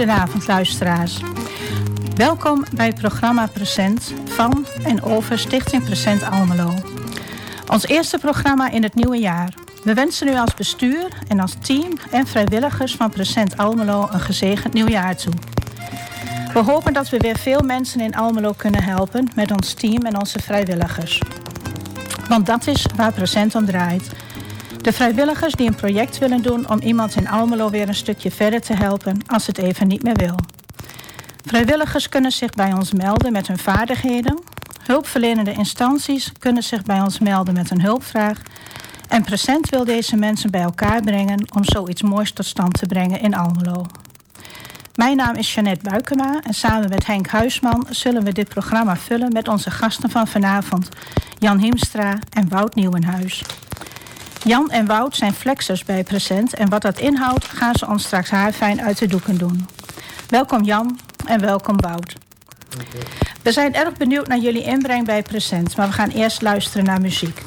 Goedenavond luisteraars. Welkom bij het programma Present van en over Stichting Present Almelo. Ons eerste programma in het nieuwe jaar. We wensen u als bestuur en als team en vrijwilligers van Present Almelo een gezegend nieuwjaar toe. We hopen dat we weer veel mensen in Almelo kunnen helpen met ons team en onze vrijwilligers. Want dat is waar Present om draait. De vrijwilligers die een project willen doen om iemand in Almelo weer een stukje verder te helpen als het even niet meer wil. Vrijwilligers kunnen zich bij ons melden met hun vaardigheden. Hulpverlenende instanties kunnen zich bij ons melden met een hulpvraag. En Present wil deze mensen bij elkaar brengen om zoiets moois tot stand te brengen in Almelo. Mijn naam is Jeannette Buikema en samen met Henk Huisman zullen we dit programma vullen met onze gasten van vanavond, Jan Himstra en Wout Nieuwenhuis. Jan en Wout zijn flexers bij Present en wat dat inhoudt gaan ze ons straks haarfijn uit de doeken doen. Welkom Jan en welkom Wout. We zijn erg benieuwd naar jullie inbreng bij Present, maar we gaan eerst luisteren naar muziek.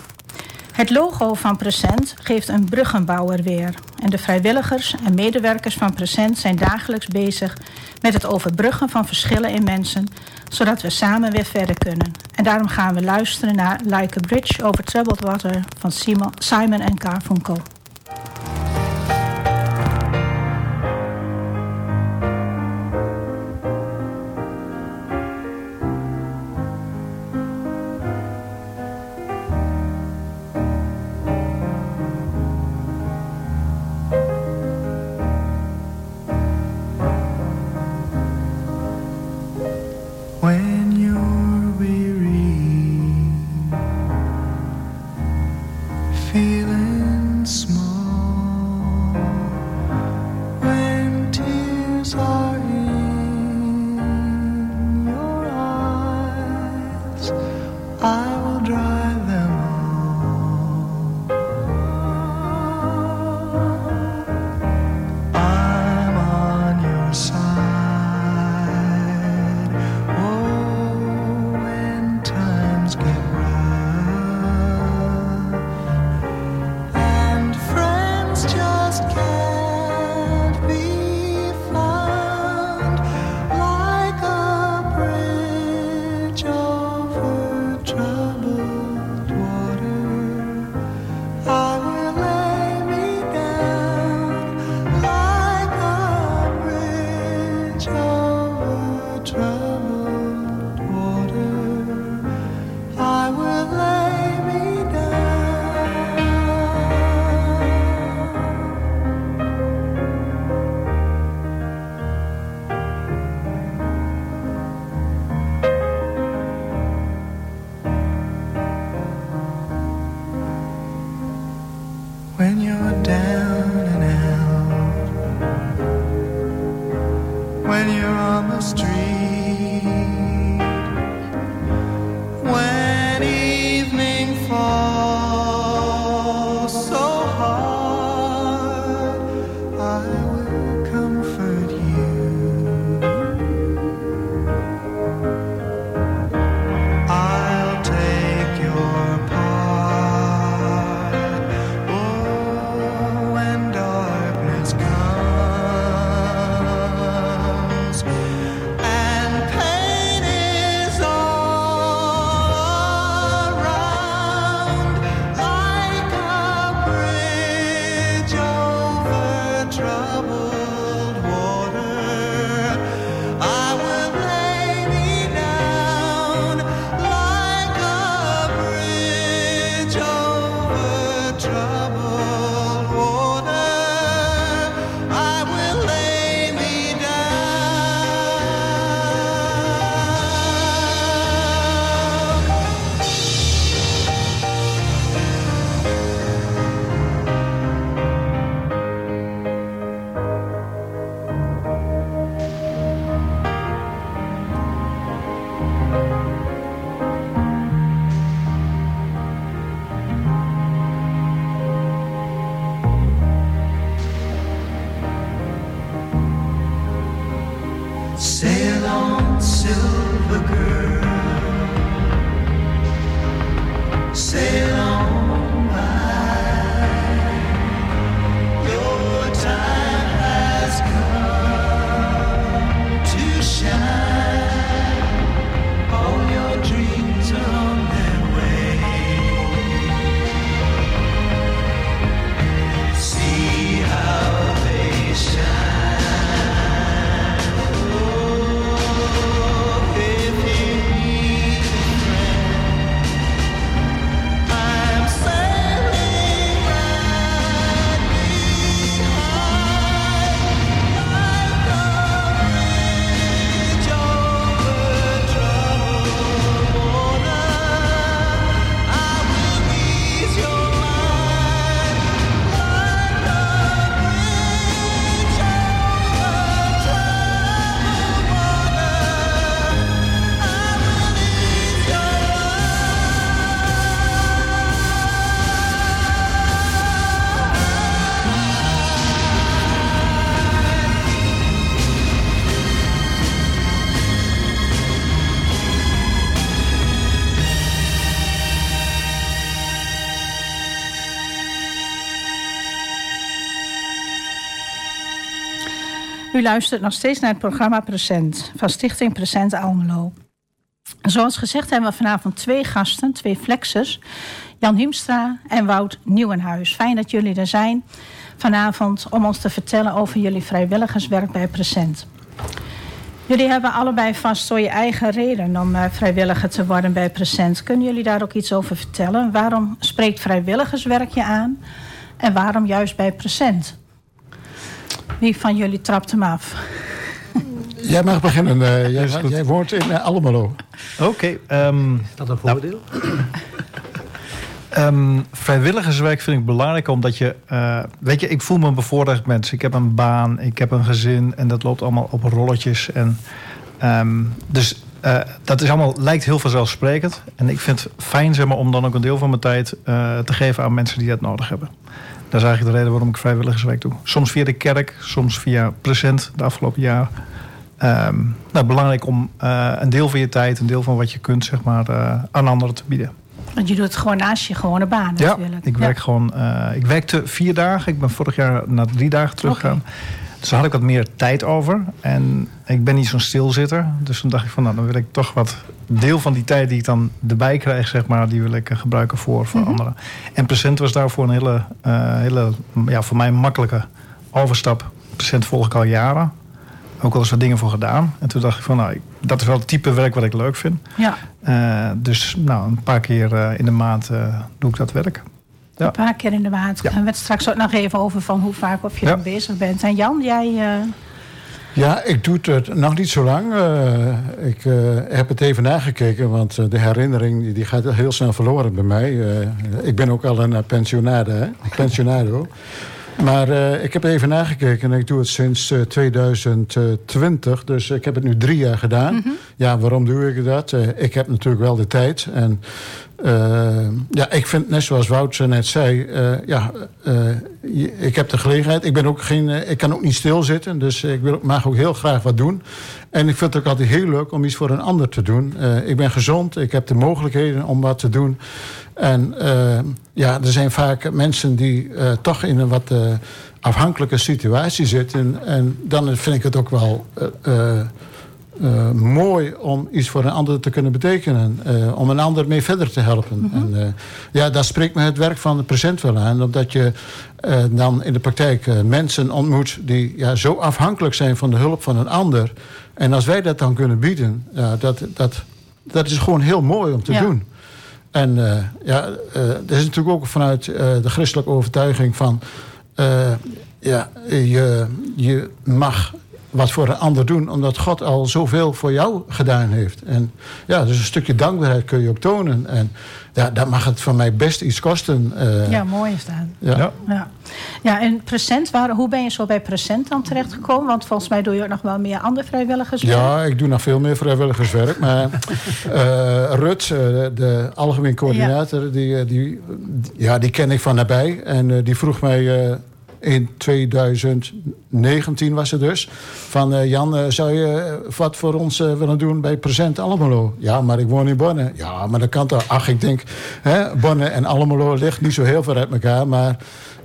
Het logo van Present geeft een bruggenbouwer weer. En de vrijwilligers en medewerkers van Present zijn dagelijks bezig met het overbruggen van verschillen in mensen, zodat we samen weer verder kunnen. En daarom gaan we luisteren naar Like a Bridge over Troubled Water van Simon en Garfunkel. U luistert nog steeds naar het programma Present van Stichting Present Almelo. Zoals gezegd hebben we vanavond twee gasten, twee flexers. Jan Hiemstra en Wout Nieuwenhuis. Fijn dat jullie er zijn vanavond om ons te vertellen over jullie vrijwilligerswerk bij Present. Jullie hebben allebei vast zo je eigen reden om uh, vrijwilliger te worden bij Present. Kunnen jullie daar ook iets over vertellen? Waarom spreekt vrijwilligerswerk je aan? En waarom juist bij Present? Wie van jullie trapt hem af? Jij mag beginnen. Uh, jij, jij, woont in uh, Almelo. Oké. Okay, um, Is dat een voordeel? Um, vrijwilligerswerk vind ik belangrijk omdat je... Uh, weet je, ik voel me een bevoorrecht mens. Ik heb een baan, ik heb een gezin en dat loopt allemaal op rolletjes. En, um, dus uh, dat is allemaal, lijkt heel vanzelfsprekend. En ik vind het fijn zeg maar, om dan ook een deel van mijn tijd uh, te geven aan mensen die dat nodig hebben. Dat is eigenlijk de reden waarom ik vrijwilligerswerk doe. Soms via de kerk, soms via present de afgelopen jaar. Um, nou, belangrijk om een deel van je tijd, een deel van wat je kunt, zeg maar, aan anderen te bieden. Want je doet het gewoon naast je gewone baan ja, natuurlijk. Ik werk gewoon. Uh, ik werkte vier dagen. Ik ben vorig jaar naar drie dagen teruggegaan. Okay. Dus daar had ik wat meer tijd over. En ik ben niet zo'n stilzitter. Dus toen dacht ik van nou, dan wil ik toch wat deel van die tijd die ik dan erbij krijg, zeg maar, die wil ik gebruiken voor, voor mm -hmm. anderen. En present was daarvoor een hele, uh, hele ja, voor mij makkelijke overstap. Present volg ik al jaren ook al eens wat dingen voor gedaan. En toen dacht ik van, nou, dat is wel het type werk wat ik leuk vind. Ja. Uh, dus nou, een paar keer uh, in de maand doe ik dat werk. Ja. Een paar keer in de maand. Ja. We het straks ook nog even over van hoe vaak of je ja. bezig bent. En Jan, jij... Ja, ik doe het nog niet zo lang. ik heb het even nagekeken, want de herinnering die gaat heel snel verloren bij mij. ik ben ook al een pensionado. Hè? pensionado. Maar uh, ik heb even nagekeken en ik doe het sinds uh, 2020. Dus ik heb het nu drie jaar gedaan. Mm -hmm. Ja, waarom doe ik dat? Uh, ik heb natuurlijk wel de tijd. En ja, ik vind net zoals Wout net zei... ja, ik heb de gelegenheid. Ik, ben ook geen, ik kan ook niet stilzitten. Dus ik wil, mag ook heel graag wat doen. En ik vind het ook altijd heel leuk om iets voor een ander te doen. ik ben gezond. Ik heb de mogelijkheden om wat te doen. En uh, ja, er zijn vaak mensen die uh, toch in een wat uh, afhankelijke situatie zitten. En dan vind ik het ook wel mooi om iets voor een ander te kunnen betekenen. om een ander mee verder te helpen. Mm -hmm. En ja, daar spreekt me het werk van de present wel aan. Omdat je dan in de praktijk mensen ontmoet die ja, zo afhankelijk zijn van de hulp van een ander. En als wij dat dan kunnen bieden, ja, dat, dat, dat is gewoon heel mooi om te ja. doen. En uh, ja, uh, er is natuurlijk ook vanuit uh, de christelijke overtuiging van... ja, je, je mag wat voor een ander doen... omdat God al zoveel voor jou gedaan heeft. En ja, dus een stukje dankbaarheid kun je ook tonen. En ja, dat mag het van mij best iets kosten. ja, mooi is dat. Ja. Ja. ja. ja en Present, waar, hoe ben je zo bij Present dan terechtgekomen? Want volgens mij doe je ook nog wel meer andere vrijwilligerswerk. Ja, ik doe nog veel meer vrijwilligerswerk. maar uh, Rut, de algemeen coördinator, ja. Die, die, ja, die ken ik van nabij. En uh, die vroeg mij... In 2019 was het dus. Van uh, Jan, uh, zou je wat voor ons willen doen bij Present Almelo? Ja, maar ik woon in Bonne. Ja, maar dat kan toch. Ach, ik denk, hè, en Almelo ligt niet zo heel ver uit elkaar. Maar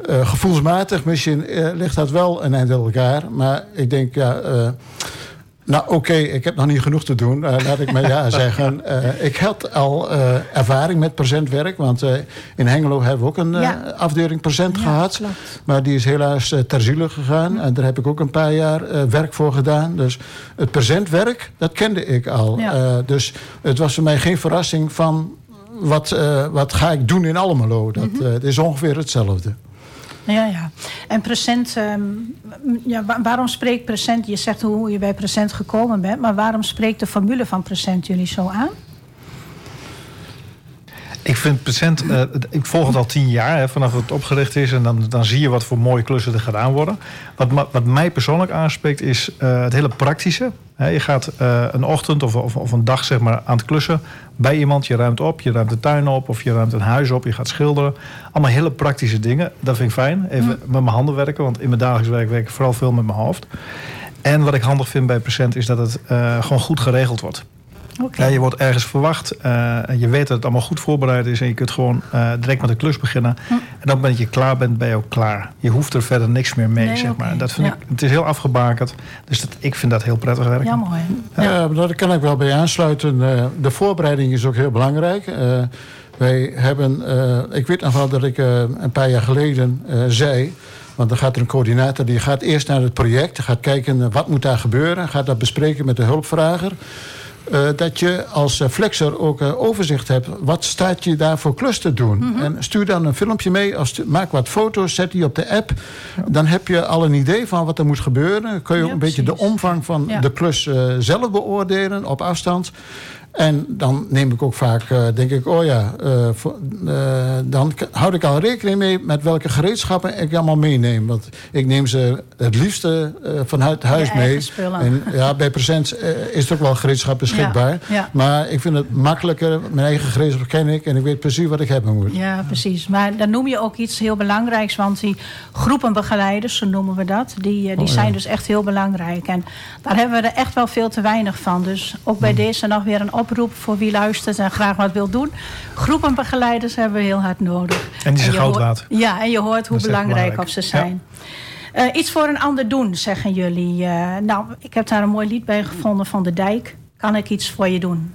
gevoelsmatig misschien ligt dat wel een eind uit elkaar. Maar ik denk, ja... Nou, oké, okay, ik heb nog niet genoeg te doen. Uh, laat ik maar ja zeggen. Uh, ik had al uh, ervaring met presentwerk. Want in Hengelo hebben we ook een ja. afdeling present ja, gehad. Klopt. Maar die is helaas ter ziele gegaan. Ja. En daar heb ik ook een paar jaar werk voor gedaan. Dus het presentwerk, dat kende ik al. dus het was voor mij geen verrassing van... wat, wat ga ik doen in Almelo. Dat mm -hmm. het is ongeveer hetzelfde. Ja, ja. En present, um, ja, waarom spreekt present, je zegt hoe je bij present gekomen bent, maar waarom spreekt de formule van present jullie zo aan? Ik vind present, uh, ik volg het al tien jaar hè, vanaf het opgericht is. En dan, dan zie je wat voor mooie klussen er gedaan worden. Wat, wat mij persoonlijk aanspreekt is uh, het hele praktische. Je gaat uh, een ochtend of, of, of, een dag zeg maar, aan het klussen bij iemand. Je ruimt op, je ruimt de tuin op of je ruimt een huis op. Je gaat schilderen. Allemaal hele praktische dingen. Dat vind ik fijn. Even mm. met mijn handen werken. Want in mijn dagelijks werk werk ik vooral veel met mijn hoofd. En wat ik handig vind bij present is dat het gewoon goed geregeld wordt. Ja, je wordt ergens verwacht. Uh, je weet dat het allemaal goed voorbereid is. En je kunt gewoon uh, direct met de klus beginnen. Hm. En dan ben je klaar bent, ben je ook klaar. Je hoeft er verder niks meer mee, zeg maar. En dat vind ik, het is heel afgebakend. Dus dat, ik vind dat heel prettig werken. Ja, mooi. Ja, ja daar kan ik wel bij aansluiten. Uh, de voorbereiding is ook heel belangrijk. wij hebben, ik weet nog wel dat ik een paar jaar geleden zei... Want dan gaat er een coördinator, die gaat eerst naar het project... gaat kijken wat moet daar gebeuren... gaat dat bespreken met de hulpvrager... Uh, dat je als uh, flexer ook uh, overzicht hebt. Wat staat je daar voor klus te doen? Mm -hmm. En stuur dan een filmpje mee. Als, maak wat foto's, zet die op de app. Ja. Dan heb je al een idee van wat er moet gebeuren. Kun je ook een beetje de omvang van ja. de klus zelf beoordelen op afstand. En dan neem ik ook vaak, uh, denk ik, oh ja, uh, uh, dan houd ik al rekening mee met welke gereedschappen ik allemaal meeneem. Want ik neem ze het liefste vanuit huis mee. En ja, bij Present is het ook wel gereedschap beschikbaar. Ja, ja. Maar ik vind het makkelijker, mijn eigen gereedschap ken ik en ik weet precies wat ik hebben moet. Ja, precies. Maar dan noem je ook iets heel belangrijks, want die groepenbegeleiders, zo noemen we dat, die, die oh, zijn dus echt heel belangrijk. En daar hebben we er echt wel veel te weinig van. Dus ook bij deze nog weer een oproep voor wie luistert en graag wat wil doen. Groepenbegeleiders hebben we heel hard nodig. En die zijn goud waard. Ja, en je hoort hoe belangrijk, belangrijk of ze zijn. Ja. Uh, iets voor een ander doen, zeggen jullie. Uh, nou, ik heb daar een mooi lied bij gevonden van de Dijk. Kan ik iets voor je doen?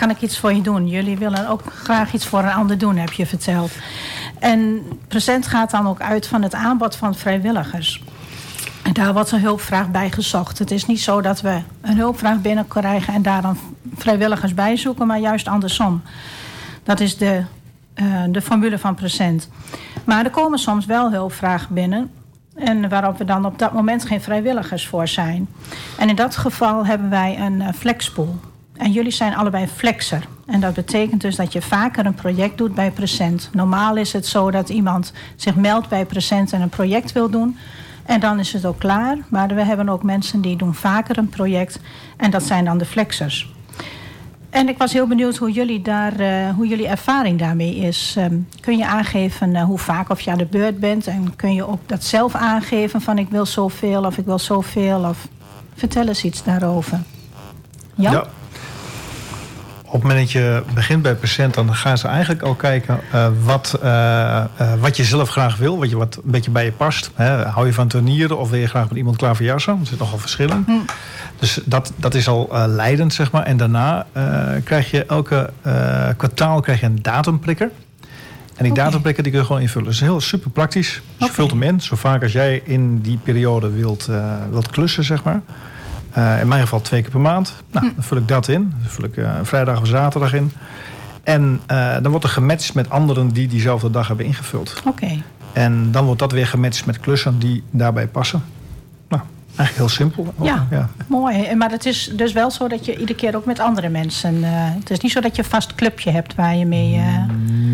Kan ik iets voor je doen? Jullie willen ook graag iets voor een ander doen, heb je verteld. En present gaat dan ook uit van het aanbod van vrijwilligers. En daar wordt een hulpvraag bij gezocht. Het is niet zo dat we een hulpvraag binnenkrijgen en daar dan vrijwilligers bij zoeken, maar juist andersom. Dat is de, uh, de formule van present. Maar er komen soms wel hulpvragen binnen. En waarop we dan op dat moment geen vrijwilligers voor zijn. En in dat geval hebben wij een uh, flexpool. En jullie zijn allebei flexer. En dat betekent dus dat je vaker een project doet bij Present. Normaal is het zo dat iemand zich meldt bij Present en een project wil doen. En dan is het ook klaar. Maar we hebben ook mensen die doen vaker een project. En dat zijn dan de flexers. En ik was heel benieuwd hoe jullie, daar, uh, hoe jullie ervaring daarmee is. Um, kun je aangeven uh, hoe vaak of je aan de beurt bent? En kun je ook dat zelf aangeven van ik wil zoveel of ik wil zoveel? Of vertel eens iets daarover. Ja op het moment dat je begint bij patiënt, dan gaan ze eigenlijk al kijken uh, wat, uh, uh, wat je zelf graag wil, wat je wat een beetje bij je past. Hè. Hou je van turnieren of wil je graag met iemand klaar voor jassen? Er zit nogal verschillen. Hm. Dus dat, dat is al leidend, zeg maar. En daarna krijg je elke kwartaal krijg je een datumprikker. En die okay. datumprikker die kun je gewoon invullen. Dat is heel super praktisch. Dus okay. je vult hem in, zo vaak als jij in die periode wilt, wilt klussen, zeg maar. Uh, in mijn geval twee keer per maand. Nou, hm. dan vul ik dat in. Dan vul ik uh, vrijdag of zaterdag in. En uh, dan wordt er gematcht met anderen die diezelfde dag hebben ingevuld. Oké. Okay. En dan wordt dat weer gematcht met klussen die daarbij passen. Eigenlijk heel simpel. Ja, ja, mooi. Maar het is dus wel zo dat je iedere keer ook met andere mensen... Uh, het is niet zo dat je een vast clubje hebt waar je mee... Uh,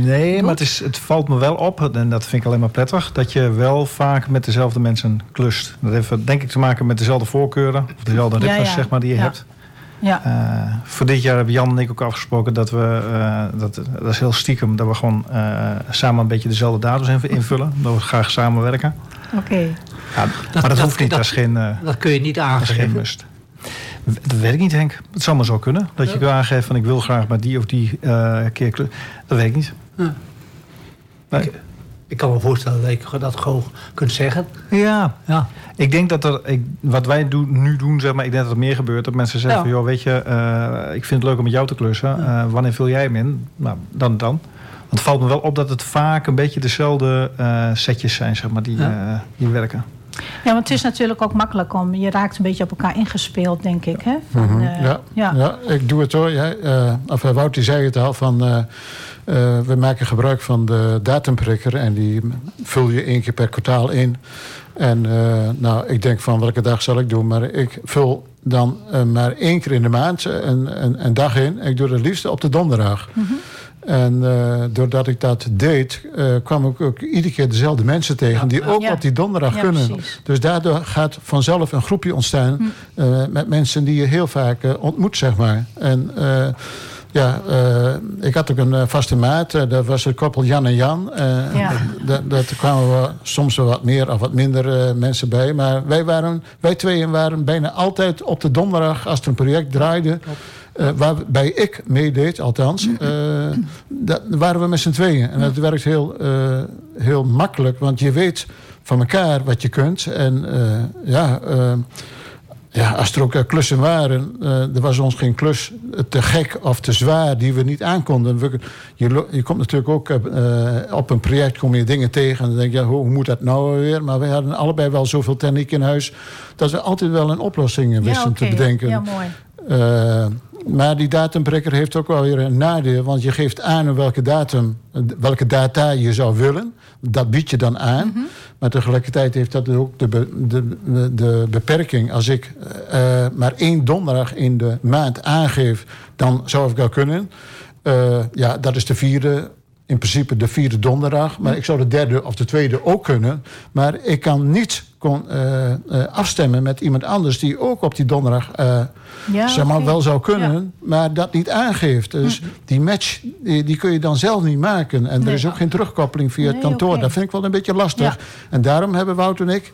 nee, doet. maar het, is, het valt me wel op, en dat vind ik alleen maar prettig... dat je wel vaak met dezelfde mensen klust. Dat heeft denk ik te maken met dezelfde voorkeuren... of dezelfde ritmes, ja, ja. zeg maar, die je hebt. Ja. Uh, voor dit jaar hebben Jan en ik ook afgesproken dat we, uh, dat, dat is heel stiekem, dat we gewoon uh, samen een beetje dezelfde datums invullen. Dat we graag samenwerken. Oké. Okay. Ja, dat, maar dat, hoeft niet, dat, is geen... Uh, dat kun je niet aangeven. geen must. Dat weet ik niet, Henk. Het zou maar zo kunnen. Dat ja. je kan aangeven van ik wil graag maar die of die uh, keer... Dat weet ik niet. Ja. Nee. Ik, ik, kan me voorstellen dat je dat gewoon kunt zeggen. Ja. ja. Ik denk dat er... Ik, wat wij doen, nu doen, zeg maar... Ik denk dat er meer gebeurt. Dat mensen zeggen van... joh, weet je... Uh, ik vind het leuk om met jou te klussen. wanneer vul jij hem in? Nou, dan dan. Want het valt me wel op dat het vaak een beetje dezelfde setjes zijn, zeg maar, die, die werken. Ja, want het is natuurlijk ook makkelijk om... Je raakt een beetje op elkaar ingespeeld, denk ik. Hè? Van, mm -hmm. uh, ja, ja. ja, ik doe het hoor. Ja, uh, of Wout die zei het al van... Uh, we maken gebruik van de datumprikker... en die vul je één keer per kwartaal in. En nou, ik denk van welke dag zal ik doen... maar ik vul dan maar één keer in de maand een, een, een dag in. Ik doe het liefst op de donderdag. Mm -hmm. En uh, doordat ik dat deed, uh, kwam ik ook iedere keer dezelfde mensen tegen... die ook ja. op die donderdag ja, kunnen. Precies. Dus daardoor gaat vanzelf een groepje ontstaan... Hm. Uh, met mensen die je heel vaak ontmoet, zeg maar. En ja, ik had ook een vaste maat. dat was het koppel Jan en Jan. Ja. Daar kwamen we soms wel wat meer of wat minder mensen bij. Maar wij, waren, wij tweeën waren bijna altijd op de donderdag... als er een project draaide... Uh, waarbij ik meedeed, althans, uh, dat waren we met z'n tweeën. En dat werkt heel, uh, heel makkelijk, want je weet van elkaar wat je kunt. En ja, ja, als er ook klussen waren, er was ons geen klus te gek of te zwaar die we niet aankonden. We, je, je komt natuurlijk ook op een project, kom je dingen tegen en dan denk je, ja, hoe, moet dat nou weer? Maar wij hadden allebei wel zoveel techniek in huis dat we altijd wel een oplossing wisten ja, okay. te bedenken. Ja, mooi. Maar die datumprikker heeft ook wel weer een nadeel. Want je geeft aan welke datum, welke data je zou willen. Dat bied je dan aan. Mm -hmm. Maar tegelijkertijd heeft dat ook de, be, de, de beperking. Als ik uh, maar één donderdag in de maand aangeef, dan zou ik wel kunnen. Uh, ja, dat is de vierde in principe de vierde donderdag. Maar ik zou de derde of de tweede ook kunnen. Maar ik kan niet kon, uh, uh, afstemmen met iemand anders... die ook op die donderdag uh, ja, zeg maar, okay. wel zou kunnen... Ja. maar dat niet aangeeft. Dus hm. die match die, die, kun je dan zelf niet maken. En nee. er is ook geen terugkoppeling via het kantoor. Okay. Dat vind ik wel een beetje lastig. Ja. En daarom hebben Wout en ik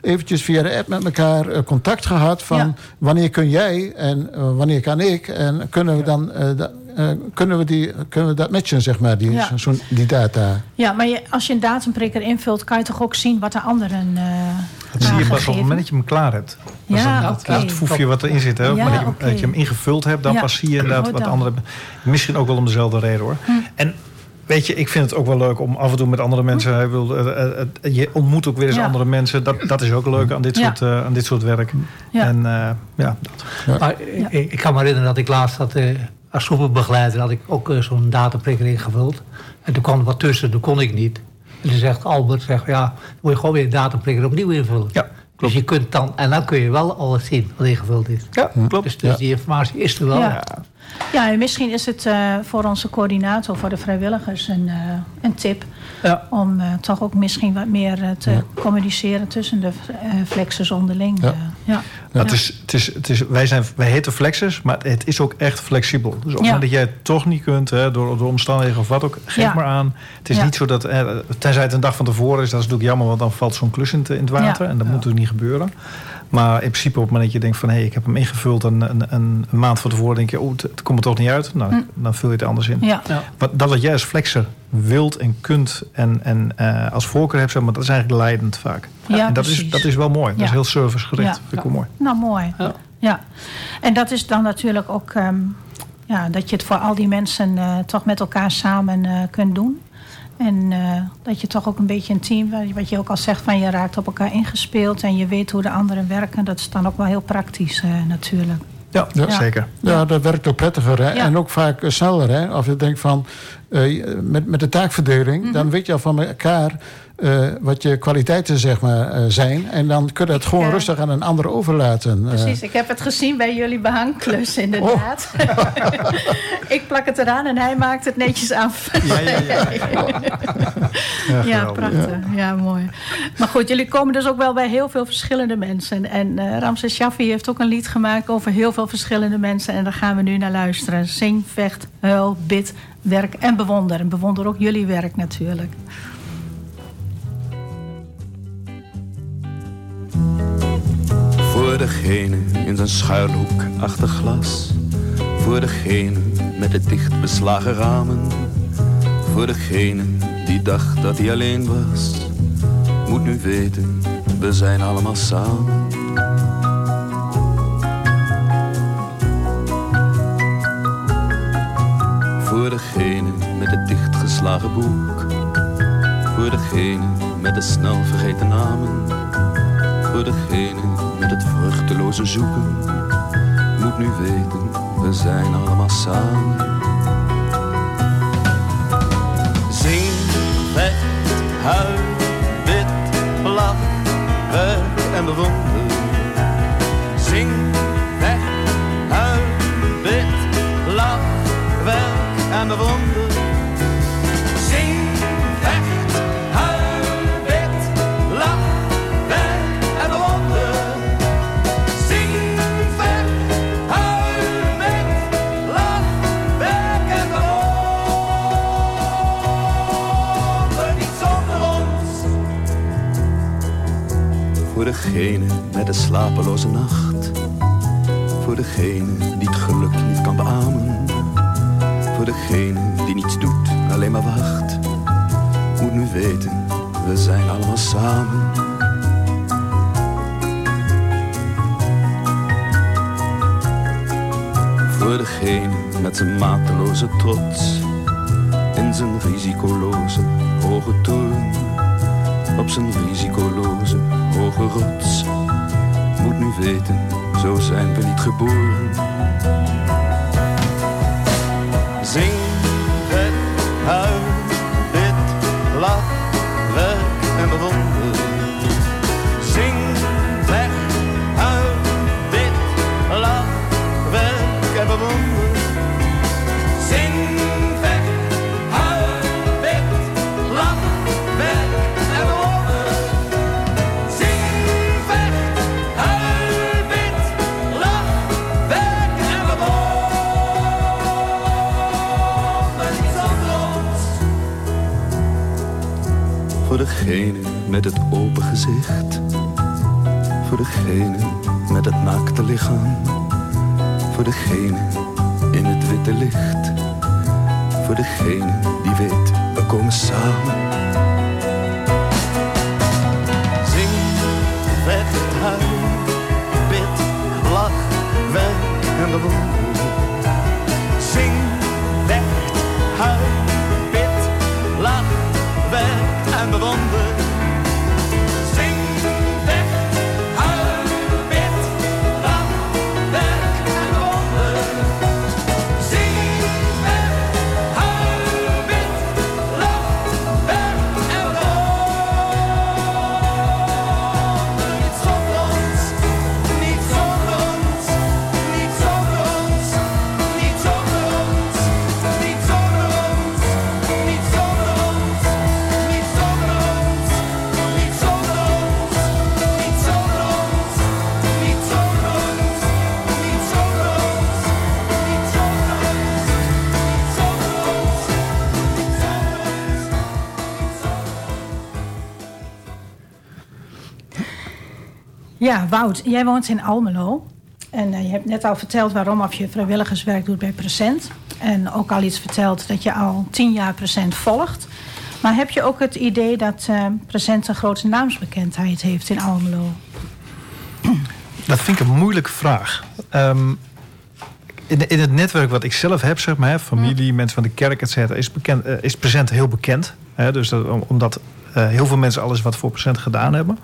eventjes via de app met elkaar contact gehad... van wanneer kun jij en wanneer kan ik... en kunnen we dan... Uh, kunnen, we die, kunnen we dat matchen, zeg maar, die, ja. die data? Ja, maar je, als je een datumprikker invult... kan je toch ook zien wat de anderen uh, Dat zie je pas op het moment dat je hem klaar hebt. Dat ja, dan, okay. Het foefje wat erin zit, hè, ja, maar dat je, okay. dat je, hem ingevuld hebt... dan pas zie je inderdaad wat anderen... Misschien ook wel om dezelfde reden, hoor. Hm. En weet je, ik vind het ook wel leuk om af en toe met andere mensen. Bedoel, eh, eh, eh, je ontmoet ook weer eens Ja. andere mensen. Dat, dat is ook leuk aan dit, Ja. soort, aan dit soort werk. Ja. En eh, ja, dat. Maar ik, ik kan me herinneren dat ik laatst had, eh, als groepenbegeleider had ik ook zo'n dataprikker ingevuld. En toen kwam er wat tussen, dat kon ik niet. En toen zegt Albert, zegt, ja, dan moet je gewoon weer een dataprikker opnieuw invullen. Ja, Dus je kunt dan, en dan kun je wel alles zien wat ingevuld is. ja klopt. Dus, dus die informatie is er wel. Ja. En misschien is het eh, voor onze coördinator, voor de vrijwilligers, een, eh, een tip. Ja. Om eh, toch ook misschien wat meer te communiceren tussen de flexers onderling. Ja. ja. Ja, het is, het is, het is, wij, zijn, wij heten flexers, maar het is ook echt flexibel. Dus op het moment dat jij het toch niet kunt, hè, door, door omstandigheden of wat ook, geef maar aan. Het is niet zo dat, tenzij het een dag van tevoren is, dat is natuurlijk jammer, want dan valt zo'n klus in, het- in het water. En dat moet natuurlijk niet gebeuren. Maar in principe op het moment dat je denkt van, hé, ik heb hem ingevuld en een, een, een maand van tevoren denk je, oh, het, komt er toch niet uit. Nou, dan vul je het anders in. Ja. Dat wat jij als flexer wilt en kunt en, en eh, als voorkeur hebt, zeg maar, dat is eigenlijk leidend vaak. Ja, en dat is, dat is wel mooi. Dat is heel servicegericht. Ja. Vind ik wel mooi. Nou, mooi. Ja. Ja. En dat is dan natuurlijk ook ehm, ja, dat je het voor al die mensen eh, toch met elkaar samen eh, kunt doen. En eh, dat je toch ook een beetje een team, wat je- wat je ook al zegt, van je raakt op elkaar ingespeeld en je weet hoe de anderen werken. Dat is dan ook wel heel praktisch eh, natuurlijk. Ja, Ja. zeker. Ja, dat werkt ook prettiger hè? Ja. en ook vaak eh, sneller. Hè? Of je denkt van, eh, met, met de taakverdeling, Mhm. dan weet je al van elkaar eh, wat je kwaliteiten zeg maar, eh, zijn. En dan kun je het gewoon Ja. rustig aan een ander overlaten. Eh, Precies, ik heb het gezien bij jullie behangklus inderdaad. ik plak het eraan en hij maakt het netjes af. Ja, ja, ja. Ja, prachtig. Ja. mooi. Maar goed, jullie komen dus ook wel bij heel veel verschillende mensen. En eh Ramses Shaffi heeft ook een lied gemaakt over heel veel verschillende mensen. En daar gaan we nu naar luisteren. Zing, vecht, huil, bid, werk en bewonder. En bewonder ook jullie werk natuurlijk. Voor degene in zijn schuilhoek achter glas. Voor degene met de dicht beslagen ramen. Voor degene die dacht dat hij alleen was. Moet nu weten, we zijn allemaal samen. Voor degene met het dichtgeslagen boek. Voor degene met de snel vergeten namen. Voor degene met het vruchteloze zoeken. Moet nu weten, we zijn allemaal samen. Zing, vecht, huil, bid, lach, werk en bewonder. Degene met de slapeloze nacht. Voor degene die het geluk niet kan beamen. Voor degene die niets doet, alleen maar wacht. Moet nu weten, we zijn allemaal samen. Voor degene met zijn mateloze trots. In zijn risicoloze hoge toren. Op zijn risicoloze hoge rots. Moet nu weten, zo zijn we niet geboren. Degene met het open gezicht. Voor degene met het naakte lichaam. Voor degene in het witte licht. Voor degene die weet, we komen samen. Ja, Wout, jij woont in Almelo. En je hebt net al verteld waarom of je vrijwilligerswerk doet bij Present. En ook al iets verteld dat je al tien jaar Present volgt. Maar heb je ook het idee dat uh, Present een grote naamsbekendheid heeft in Almelo? Dat vind ik een moeilijke vraag. Um, in, in, het netwerk wat ik zelf heb, zeg maar, familie, mensen van de kerk, et cetera, is, bekend, uh, is Present heel bekend. Hè? Dus dat, omdat heel veel mensen alles wat voor Present gedaan hebben.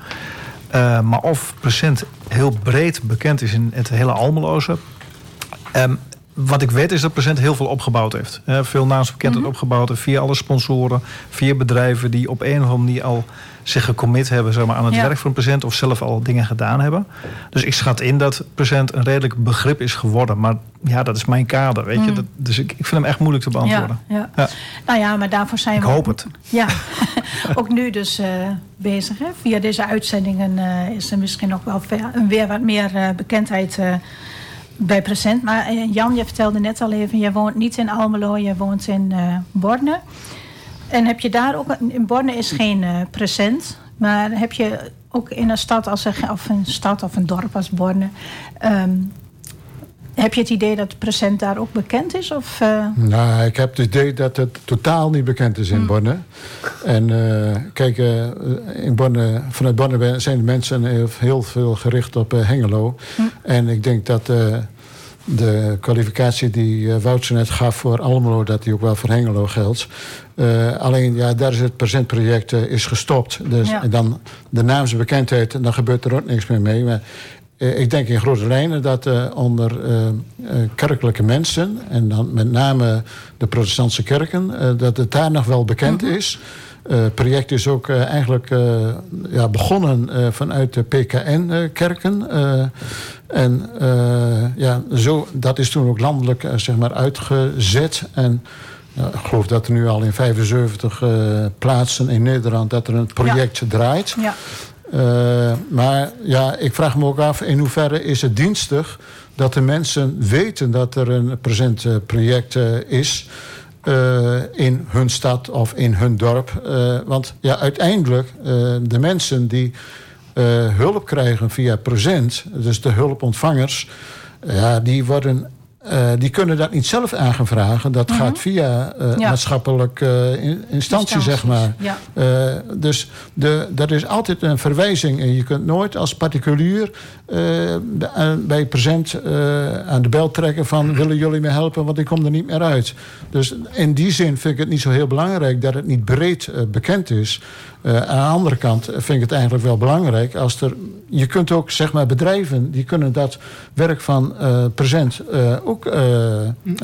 Uh, maar of Present heel breed bekend is in het hele Almeloze. Um, wat ik weet is dat Present heel veel opgebouwd heeft. Uh, veel naamsbekendheid mm -hmm. opgebouwd via alle sponsoren, via bedrijven die op een of andere manier al zich gecommit hebben zeg maar, aan het ja. werk van Present of zelf al dingen gedaan hebben. Dus ik schat in dat Present een redelijk begrip is geworden. Maar ja, dat is mijn kader. Weet mm. je? Dat, dus ik, ik vind hem echt moeilijk te beantwoorden. Ja, ja. ja. Nou ja, maar daarvoor zijn ik we. Ik hoop het. Ja, ook nu dus uh, bezig. Hè? Via deze uitzendingen uh, is er misschien nog wel weer wat meer uh, bekendheid bij Present. Maar Jan, je vertelde net al even, je woont niet in Almelo, je woont in Borne. En heb je daar ook, in Borne is geen present, maar heb je ook in een stad als of een stad of een dorp als Borne, um, heb je het idee dat present daar ook bekend is? Of, uh... Nou, ik heb het idee dat het totaal niet bekend is in mm. Borne. En uh, kijk, in Borne, vanuit Borne zijn de mensen heel, heel veel gericht op Hengelo. Mm. En ik denk dat de kwalificatie die uh, Woutse net gaf voor Almelo... dat die ook wel voor Hengelo geldt. Uh, alleen, ja, daar is het presentproject uh, is gestopt. Dus Ja. en dan de naamsbekendheid, dan gebeurt er ook niks meer mee. Maar ik denk in grote lijnen dat onder kerkelijke mensen... en dan met name de protestantse kerken... dat het daar nog wel bekend Mhm. is... Het project is ook eigenlijk ja, begonnen vanuit de PKN-kerken. en ja, zo, dat is toen ook landelijk zeg maar uitgezet. En ik geloof dat er nu al in 75 plaatsen in Nederland dat er een project ja. draait. Ja. Maar ja, ik vraag me ook af in hoeverre is het dienstig dat de mensen weten dat er een present project is... Uh, in hun stad of in hun dorp. Want ja, uiteindelijk, de mensen die hulp krijgen via present, dus de hulpontvangers, ja, die worden. Die kunnen dat niet zelf aangevragen. Dat Mhm. gaat via Ja. maatschappelijke in- instantie, zeg maar. Ja. Dus de, er is altijd een verwijzing. En je kunt nooit als particulier bij present aan de bel trekken van... willen jullie me helpen, want ik kom er niet meer uit. Dus in die zin vind ik het niet zo heel belangrijk... dat het niet breed bekend is. aan de andere kant vind ik het eigenlijk wel belangrijk... als er... Je kunt ook, zeg maar, bedrijven... die kunnen dat werk van present ook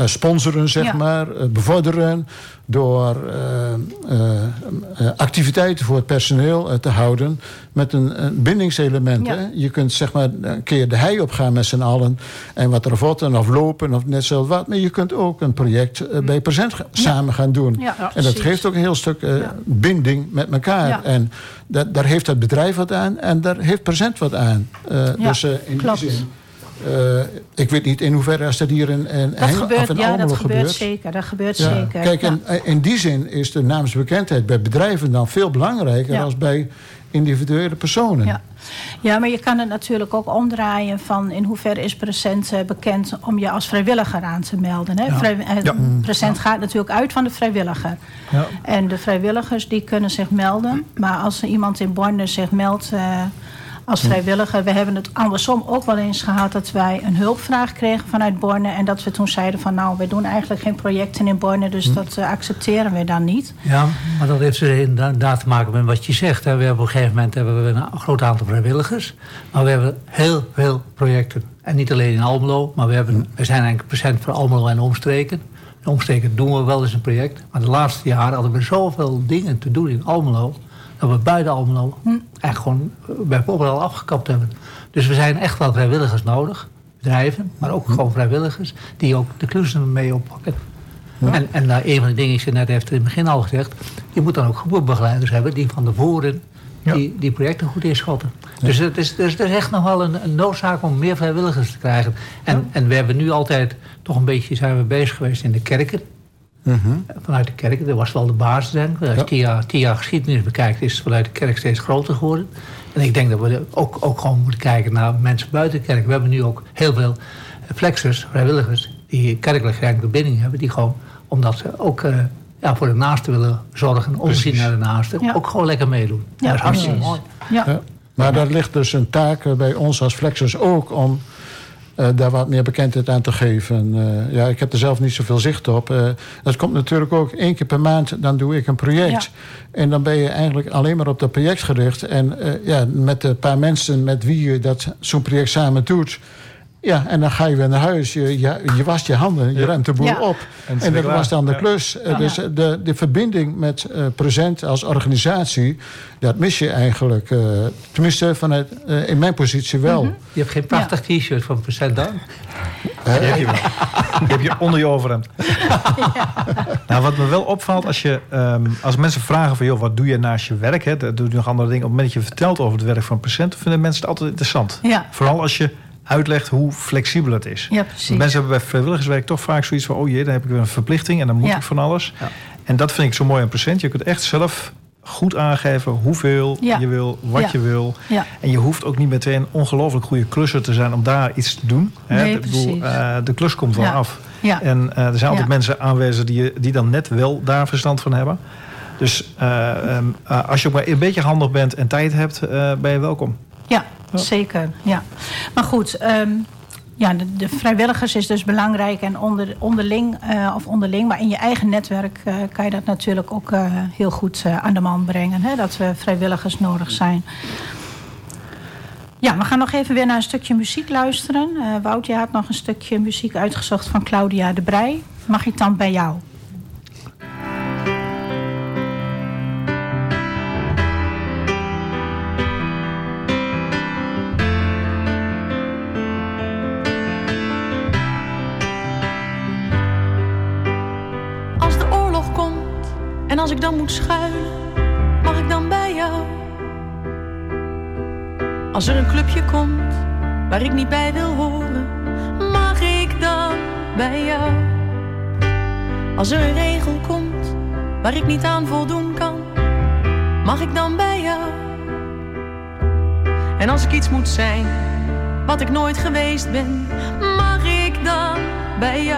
sponsoren, zeg Ja. maar... bevorderen door uh, uh, activiteiten voor het personeel te houden met een, een bindingselement. Ja. Je kunt zeg maar een keer de hei opgaan met z'n allen en wat ravotten of lopen of net zo wat. Maar je kunt ook een project bij present samen gaan doen. Ja, en dat geeft ook een heel stuk binding met elkaar. En dat, daar heeft het bedrijf wat aan en daar heeft present wat aan. Dus in klopt. die zin. Uh, ik weet niet in hoeverre als dat hier in, in, Dat Hengelo- gebeurt, of in ja, Almelo dat gebeurt, gebeurt. zeker. Dat gebeurt Ja, zeker. Kijk, ja. in, in die zin is de naamsbekendheid bij bedrijven dan veel belangrijker Ja. dan bij individuele personen. Ja. ja, maar je kan het natuurlijk ook omdraaien van in hoeverre is present eh, bekend om je als vrijwilliger aan te melden. Hè? Ja. Vrij- eh, Ja. Present gaat natuurlijk uit van de vrijwilliger. Ja. En de vrijwilligers die kunnen zich melden. Maar als er iemand in Borne zich meldt eh, als vrijwilliger. We hebben het andersom ook wel eens gehad dat wij een hulpvraag kregen vanuit Borne. En dat we toen zeiden van nou, wij doen eigenlijk geen projecten in Borne. Dus dat eh, accepteren we dan niet. Ja, maar dat heeft er inderdaad te maken met wat je zegt. Hè. We hebben op een gegeven moment hebben we een groot aantal vrijwilligers. Maar we hebben heel veel projecten. En niet alleen in Almelo, maar we, hebben, we zijn eigenlijk present voor Almelo en omstreken. In omstreken doen we wel eens een project. Maar de laatste jaren hadden we zoveel dingen te doen in Almelo. Dat we buiten Almelo echt gewoon bij overal afgekapt hebben. Dus we zijn echt wel vrijwilligers nodig. Bedrijven, maar ook gewoon vrijwilligers. Die ook de klussen mee oppakken. En, en nou, een van de dingen, ik net heeft in het begin al gezegd... je moet dan ook groepbegeleiders hebben die van tevoren Ja. die, die projecten goed inschatten. Dus het is, dus er is echt nog wel een, een noodzaak om meer vrijwilligers te krijgen. En, en we hebben nu altijd toch een beetje zijn we bezig geweest in de kerken. Vanuit de kerk, dat was wel de basis, denk ik. Als je Ja. tien, jaar, tien jaar geschiedenis bekijkt, is het vanuit de kerk steeds groter geworden. En ik denk dat we ook, ook gewoon moeten kijken naar mensen buiten de kerk. We hebben nu ook heel veel flexers, vrijwilligers, die kerkelijk geen verbinding hebben. Die gewoon, omdat ze ook eh, ja, voor de naaste willen zorgen, omzien naar de naaste, Ja. ook gewoon lekker meedoen. Ja, dat is hartstikke mooi. Ja. Ja. Maar daar ligt dus een taak bij ons als Flexers ook om eh, daar wat meer bekendheid aan te geven. Eh, ja, ik heb er zelf niet zoveel zicht op. Eh, dat komt natuurlijk ook één keer per maand, dan doe ik een project. En dan ben je eigenlijk alleen maar op dat project gericht. En ja, met de paar mensen met wie je dat zo'n project samen doet. Ja, en dan ga je weer naar huis. Je, je, je wast je handen, je Ja. ruimt de boel Ja. op. En dat klaar. was dan de Ja. klus. Eh, Ja. Dus eh, de, de verbinding met eh Present als organisatie... dat mis je eigenlijk. eh, tenminste, vanuit, eh, in mijn positie wel. Mhm. Je hebt geen prachtig t-shirt van Percent dan? Die heb je wel. Die heb je onder je overhemd. Nou, wat me wel opvalt, als, je, ehm, als mensen vragen van... joh, wat doe je naast je werk? Hè, dat doe je nog andere dingen. Op het moment dat je vertelt over het werk van patiënt... vinden mensen het altijd interessant. Ja. Vooral als je uitlegt hoe flexibel het is. Ja, precies. Want mensen hebben bij vrijwilligerswerk toch vaak zoiets van... oh jee, dan heb ik weer een verplichting en dan moet Ja. ik van alles. Ja. En dat vind ik zo mooi aan patiënt. Je kunt echt zelf goed aangeven hoeveel Ja. je wil, wat Ja. je wil. Ja. En je hoeft ook niet meteen een ongelooflijk goede klusser te zijn... om daar iets te doen. hè. Nee, Ik bedoel, eh, de klus komt wel Ja. af. Ja. En eh, er zijn altijd Ja. mensen aanwezig die, die dan net wel daar verstand van hebben. Dus eh, ehm, eh, als je ook maar een beetje handig bent en tijd hebt, eh, ben je welkom. Ja, zeker. Ja. Maar goed, ehm, ja, de, de vrijwilligers is dus belangrijk en onder, onderling, eh, of onderling, maar in je eigen netwerk eh, kan je dat natuurlijk ook eh, heel goed aan de man brengen. Hè, dat we vrijwilligers nodig zijn. Ja, we gaan nog even weer naar een stukje muziek luisteren. Wout, je had nog een stukje muziek uitgezocht van Claudia de Brij. Mag ik dan bij jou? Ik dan moet schuilen, mag ik dan bij jou? Als er een clubje komt waar ik niet bij wil horen, mag ik dan bij jou? Als er een regel komt waar ik niet aan voldoen kan, mag ik dan bij jou? En als ik iets moet zijn wat ik nooit geweest ben, mag ik dan bij jou?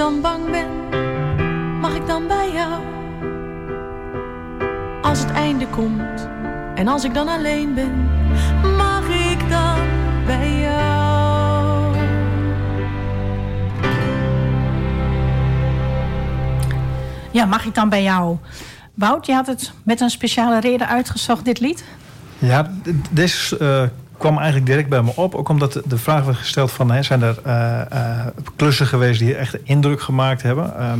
Dan bang ben, mag ik dan bij jou? Als het einde komt en als ik dan alleen ben, mag ik dan bij jou? Ja, mag ik dan bij jou? Wout, je had het met een speciale reden uitgezocht, dit lied? Ja, deze kwam eigenlijk direct bij me op. Ook omdat de- vraag werd gesteld van... Hè, zijn er eh, eh, klussen geweest die echt indruk gemaakt hebben? Ehm,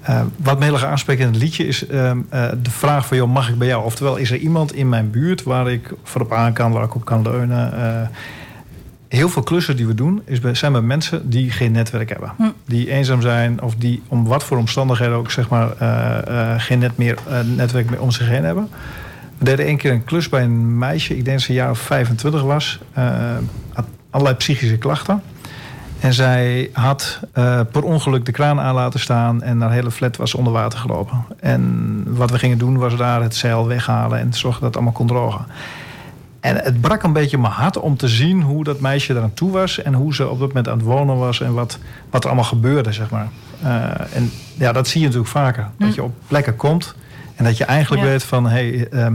eh, wat me heel erg aanspreekt in het liedje is ehm, eh, de vraag van... Joh, mag ik bij jou? Oftewel, is er iemand in mijn buurt waar ik voorop aan kan... waar ik op kan leunen? Heel veel klussen die we doen is bij, zijn bij mensen die geen netwerk hebben. Hm. Die eenzaam zijn of die om wat voor omstandigheden ook... zeg maar, geen net meer, netwerk meer om zich heen hebben... We deden één keer een klus bij een meisje, ik denk dat ze een jaar of 25 was. eh, had allerlei psychische klachten. En zij had eh, per ongeluk de kraan aan laten staan en haar hele flat was onder water gelopen. En wat we gingen doen was daar het zeil weghalen en zorgen dat het allemaal kon drogen. En het brak een beetje mijn hart om te zien hoe dat meisje eraan toe was en hoe ze op dat moment aan het wonen was en wat, wat er allemaal gebeurde, zeg maar. Eh, en ja, dat zie je natuurlijk vaker. Dat je op plekken komt en dat je eigenlijk Ja. weet van hé, hey, ehm,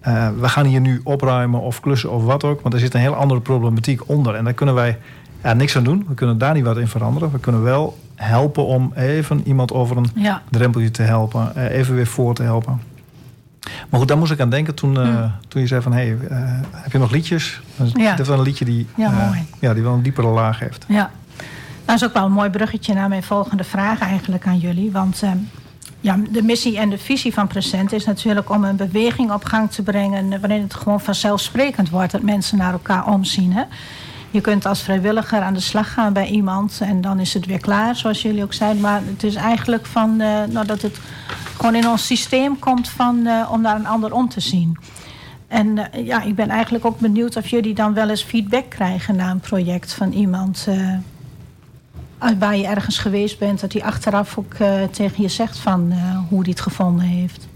eh, we gaan hier nu opruimen of klussen of wat ook. Want er zit een heel andere problematiek onder. En daar kunnen wij ja, niks aan doen. We kunnen daar niet wat in veranderen. We kunnen wel helpen om even iemand over een Ja. drempeltje te helpen. eh, even weer voor te helpen. Maar goed, daar moest ik aan denken toen, eh, toen je zei van... hé, hey, heb je nog liedjes? Dat Ja. is wel een liedje die, Ja, mooi. ja, die wel een diepere laag heeft. Ja, dat is ook wel een mooi bruggetje naar mijn volgende vraag eigenlijk aan jullie. Want ehm, ja, de missie en de visie van Present is natuurlijk om een beweging op gang te brengen... eh, waarin het gewoon vanzelfsprekend wordt dat mensen naar elkaar omzien. Hè? Je kunt als vrijwilliger aan de slag gaan bij iemand en dan is het weer klaar, zoals jullie ook zeiden. Maar het is eigenlijk van eh, nou, dat het gewoon in ons systeem komt van, eh, om naar een ander om te zien. En ja, ik ben eigenlijk ook benieuwd of jullie dan wel eens feedback krijgen na een project van iemand waar je ergens geweest bent, dat hij achteraf ook eh, tegen je zegt van eh, hoe hij het gevonden heeft.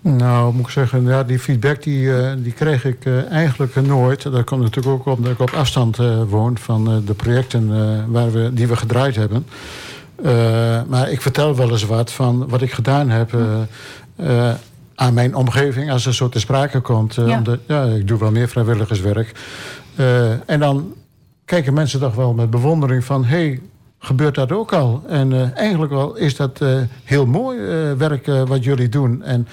Nou, moet ik zeggen, ja, die feedback die, eh, die kreeg ik eh, eigenlijk nooit. Dat komt natuurlijk ook omdat ik op afstand eh, woon van eh, de projecten eh, waar we, die we gedraaid hebben. Eh, maar ik vertel wel eens wat van wat ik gedaan heb eh, eh, aan mijn omgeving als er zo te sprake komt. eh, Ja. Omdat, ja, ik doe wel meer vrijwilligerswerk. Eh, en dan kijken mensen toch wel met bewondering van... hey, gebeurt dat ook al? En eh, eigenlijk wel is dat eh, heel mooi eh, werk wat jullie doen. En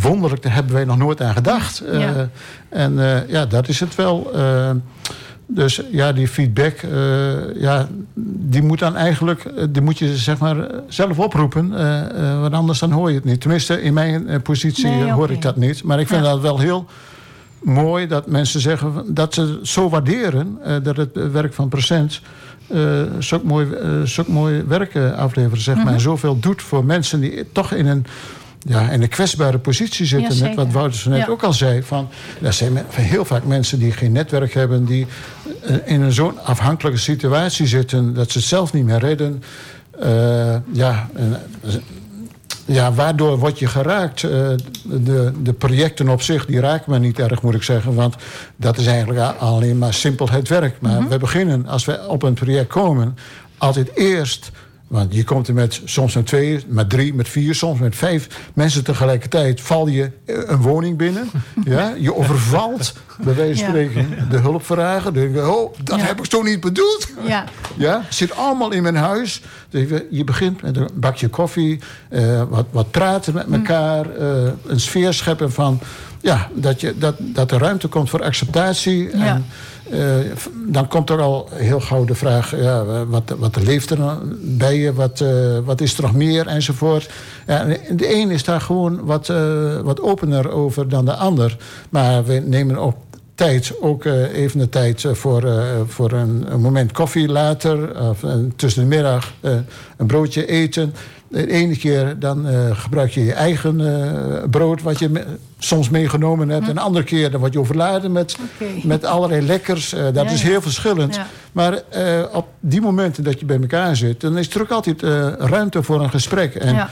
wonderlijk, daar hebben wij nog nooit aan gedacht. Ja. en ja, dat is het wel. Dus ja, die feedback, ja, die moet dan eigenlijk, die moet je zeg maar zelf oproepen. want anders dan hoor je het niet. Tenminste, in mijn positie Nee, hoor ik dat niet. Maar ik vind Ja. dat wel heel mooi dat mensen zeggen dat ze zo waarderen eh, dat het eh, werk van Procent eh zulk, mooi, eh, zulk mooi werk eh, afleveren, zeg Mhm. maar. En zoveel doet voor mensen die toch in een, ja, in een kwetsbare positie zitten. Ja, net wat. Wouter zo net Ja. ook al zei. Van, er zijn heel vaak mensen die geen netwerk hebben, die eh, in een zo'n afhankelijke situatie zitten dat ze het zelf niet meer redden. Eh, ja, en, eh, ja, waardoor word je geraakt? Eh, de, de projecten op zich, die raken me niet erg, moet ik zeggen. Want dat is eigenlijk alleen maar simpel het werk. Maar we beginnen, als we op een project komen... altijd eerst... Want je komt er met soms met twee, met drie, met vier, soms met vijf mensen tegelijkertijd. Val je eh, een woning binnen. Ja? Je overvalt, bij wijze van Ja. spreken, de hulpvragen. Dan denk je, oh, dat Ja. heb ik zo niet bedoeld. Ja, Ja, het zit allemaal in mijn huis. Dus je- begint met een bakje koffie, eh, wat, wat praten met elkaar, eh, een sfeer scheppen van ja, dat, je, dat, dat er ruimte komt voor acceptatie. En, f- dan komt er al heel gauw de vraag: ja, wat, wat leeft er bij je, wat, eh, wat is er nog meer enzovoort. De een is daar gewoon wat, eh, wat opener over dan de ander. Maar we nemen op tijd, ook eh, even de tijd eh, voor, eh, voor een, een moment koffie later, of eh, tussen de middag eh, een broodje eten. De ene keer dan eh, gebruik je je eigen eh, brood, wat je me- soms meegenomen hebt. En de andere keer dan word je overladen met, met allerlei lekkers. Eh, dat Ja, is ja. heel verschillend. Ja. Maar eh, op die momenten dat je bij elkaar zit, dan is er ook altijd ruimte voor een gesprek. En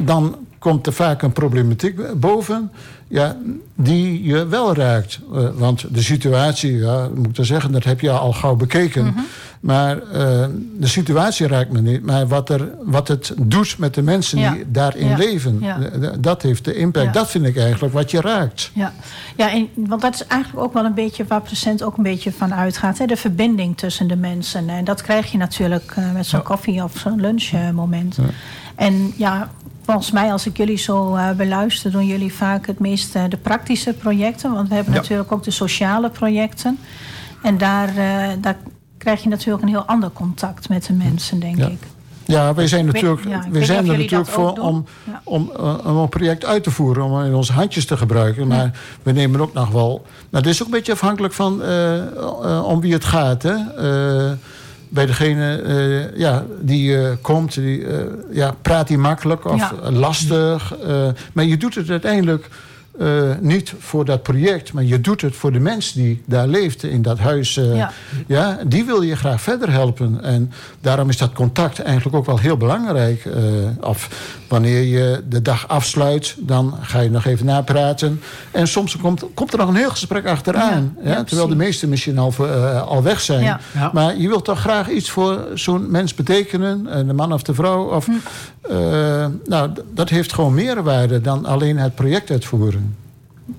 dan komt er vaak een problematiek boven ja, die je wel raakt. Want de situatie, ja, moet ik dan zeggen, dat heb je al gauw bekeken. Maar eh, de situatie raakt me niet. Maar wat, er, wat het doet met de mensen Ja. die daarin Ja. leven... Ja. d- d- dat heeft de impact. Dat vind ik eigenlijk wat je raakt. Ja, ja en, want dat is eigenlijk ook wel een beetje waar Present ook een beetje van uitgaat. Hè? De verbinding tussen de mensen. En dat krijg je natuurlijk eh, met zo'n koffie- of zo'n lunchmoment. En ja, volgens mij, als ik jullie zo eh, beluister, doen jullie vaak het meest eh, de praktische projecten. Want we hebben Ja. natuurlijk ook de sociale projecten. En daar, eh, daar krijg je natuurlijk een heel ander contact met de mensen, denk Ja. ik. Ja, wij zijn natuurlijk, ja, wij zijn er natuurlijk dat voor doen. om, Ja. om, eh, om een project uit te voeren, om in onze handjes te gebruiken. Maar we nemen ook nog wel. Nou, dit is ook een beetje afhankelijk van eh, eh, om wie het gaat. Hè? Bij degene ja, die komt, die, ja, praat hij makkelijk of lastig. maar je doet het uiteindelijk eh, niet voor dat project, maar je doet het voor de mens die daar leeft in dat huis. eh, Ja. ja, die wil je graag verder helpen. En daarom is dat contact eigenlijk ook wel heel belangrijk. Eh, of wanneer je de dag afsluit, dan ga je nog even napraten. En soms komt, komt er nog een heel gesprek achteraan. Ja, Ja, ja, terwijl de meesten misschien al, al weg zijn. Ja. Ja. Maar je wilt toch graag iets voor zo'n mens betekenen. De man of de vrouw. Of, Hm. eh, nou, dat heeft gewoon meerwaarde dan alleen het project uitvoeren.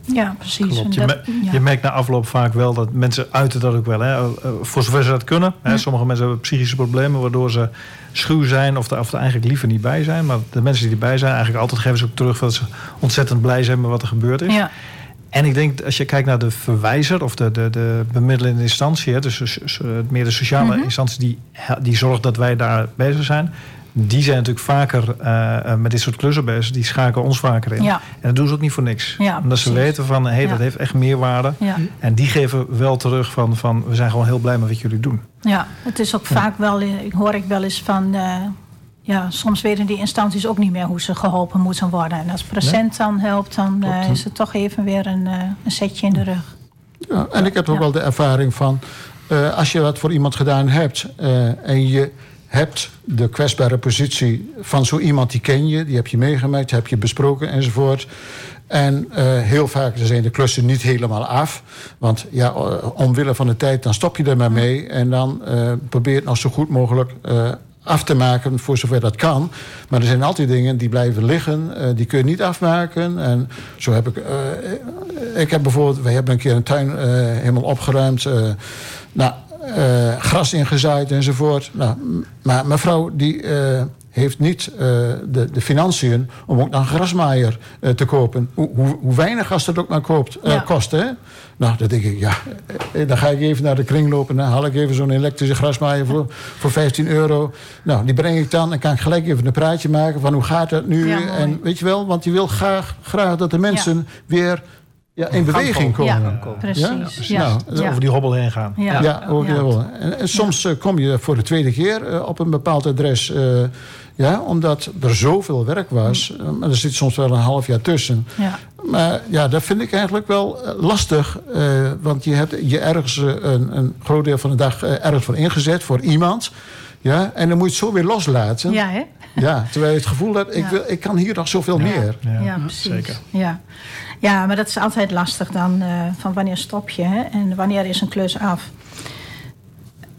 Ja, precies. Klopt. Je, me- je merkt na afloop vaak wel dat mensen uiten dat ook wel. Hè. Eh, Voor zover ze dat kunnen. Hè. Sommige mensen hebben psychische problemen waardoor ze schuw zijn of er, of er eigenlijk liever niet bij zijn. Maar de mensen die erbij zijn, eigenlijk altijd geven ze ook terug dat ze ontzettend blij zijn met wat er gebeurd is. Ja, En ik denk, als je kijkt naar de verwijzer of de, de, de bemiddelende instantie, hè, dus so- so- meer de sociale Mhm. instantie die, die zorgt dat wij daar bezig zijn. Die zijn natuurlijk vaker eh, eh, met dit soort klussen bezig. Die schakelen ons vaker in. Ja. En dat doen ze ook niet voor niks. Ja, Omdat ze weten van, hé, hey, dat heeft echt meerwaarde. ja. En die geven wel terug van, van, we zijn gewoon heel blij met wat jullie doen. Ja, het is ook vaak wel, eh, hoor ik wel eens van, eh, ja, soms weten die instanties ook niet meer hoe ze geholpen moeten worden. En als present dan helpt, dan is het toch even weer een, een setje in de rug. Ja, en ik heb ook Ja. wel de ervaring van... eh, als je wat voor iemand gedaan hebt... eh, en je hebt de kwetsbare positie van zo iemand die ken je... die heb je meegemaakt, heb je besproken enzovoort... En eh, heel vaak zijn de klussen niet helemaal af. Want ja, eh, omwille van de tijd, dan stop je er maar mee. En dan eh, probeer het nog zo goed mogelijk af te maken, voor zover dat kan. Maar er zijn altijd dingen die blijven liggen. die kun je niet afmaken. En zo heb ik... ik heb bijvoorbeeld... Wij hebben een keer een tuin helemaal opgeruimd. nou, eh, gras ingezaaid enzovoort. Nou, maar mevrouw die... eh, heeft niet eh, de, de financiën om ook een grasmaaier te kopen. Hoe, hoe, hoe weinig als dat ook maar koopt, Ja. kost, hè? Nou, dan denk ik, ja, dan ga ik even naar de kring lopen... en dan haal ik even zo'n elektrische grasmaaier voor, voor 15 euro. Nou, die breng ik dan en kan ik gelijk even een praatje maken... van hoe gaat dat nu? Ja, en weet je wel, want je wil graag, graag dat de mensen weer ja, in beweging komen. komen. Ja, precies. Ja, Nou, ja. Over die hobbel heen gaan. Ja. Ja, ook Ja. wel. En, en soms eh, kom je voor de tweede keer eh, op een bepaald adres. eh, ja, omdat er zoveel werk was. Mm. Maar er zit soms wel een half jaar tussen. Ja. Maar ja, dat vind ik eigenlijk wel lastig. eh, want je hebt je ergens een, een groot deel van de dag eh, ergens voor ingezet voor iemand. Ja, en dan moet je het zo weer loslaten. Ja, hè? Ja, terwijl je het gevoel hebt, ik, Ja. wil, ik kan hier nog zoveel meer. Ja, Ja, precies. zeker. Ja. Ja, maar dat is altijd lastig dan. eh, van wanneer stop je hè? en wanneer is een klus af?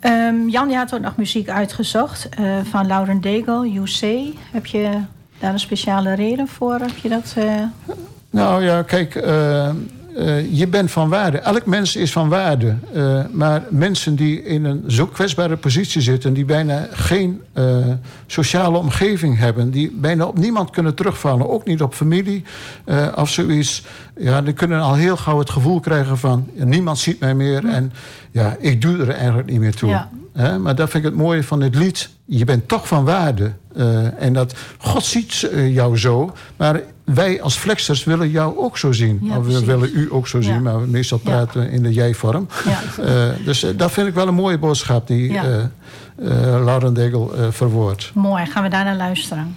Ehm, Jan, had ook nog muziek uitgezocht eh, van Lauren You Say. Heb je daar een speciale reden voor? Heb je dat... eh, Nou ja, kijk, eh, je bent van waarde. Elk mens is van waarde. Eh, maar mensen die in een zo kwetsbare positie zitten... die bijna geen eh, sociale omgeving hebben... die bijna op niemand kunnen terugvallen, ook niet op familie of zoiets... ja, die kunnen al heel gauw het gevoel krijgen van... niemand ziet mij meer en ja, ik doe er eigenlijk niet meer toe. Ja. Hè, maar dat vind ik het mooie van dit lied. Je bent toch van waarde. Eh, en dat God ziet eh, jou zo. Maar wij als flexers willen jou ook zo zien. Ja, of we precies. willen u ook zo zien. Ja. Maar meestal praten we in de jij-vorm. Eh, dus dat vind ik wel een mooie boodschap die Ja. Lauren Daigle eh, verwoordt. Mooi, gaan we daar naar luisteren.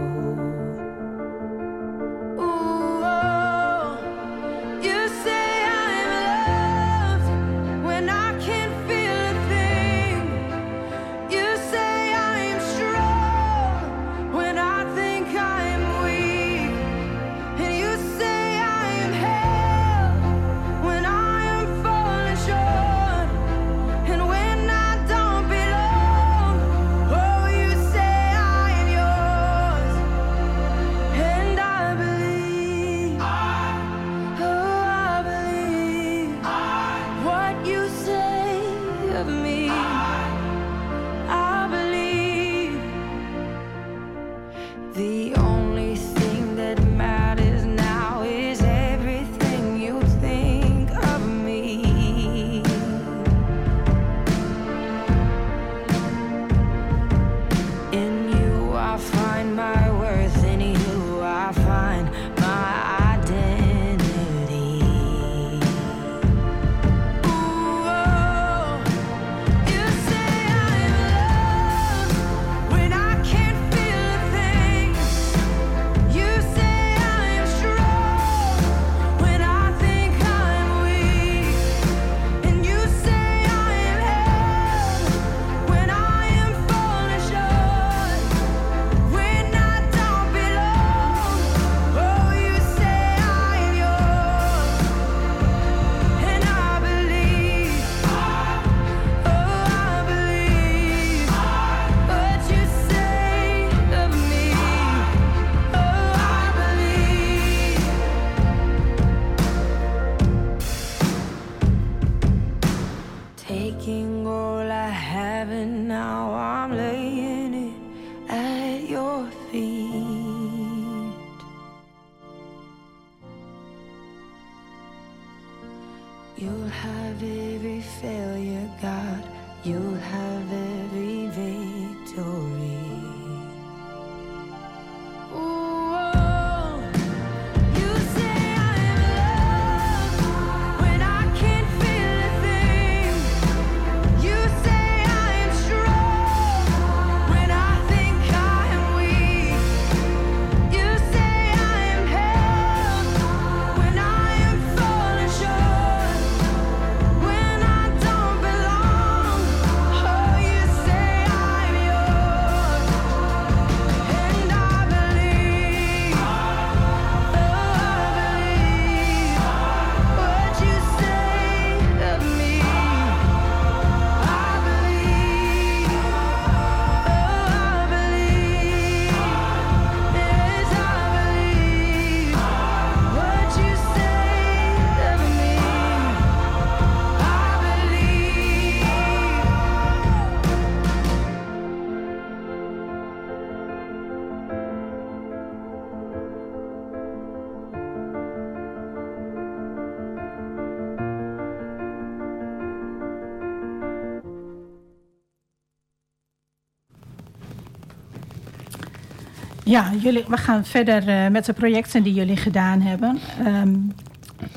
Ja, jullie, we gaan verder eh, met de projecten die jullie gedaan hebben. Ehm,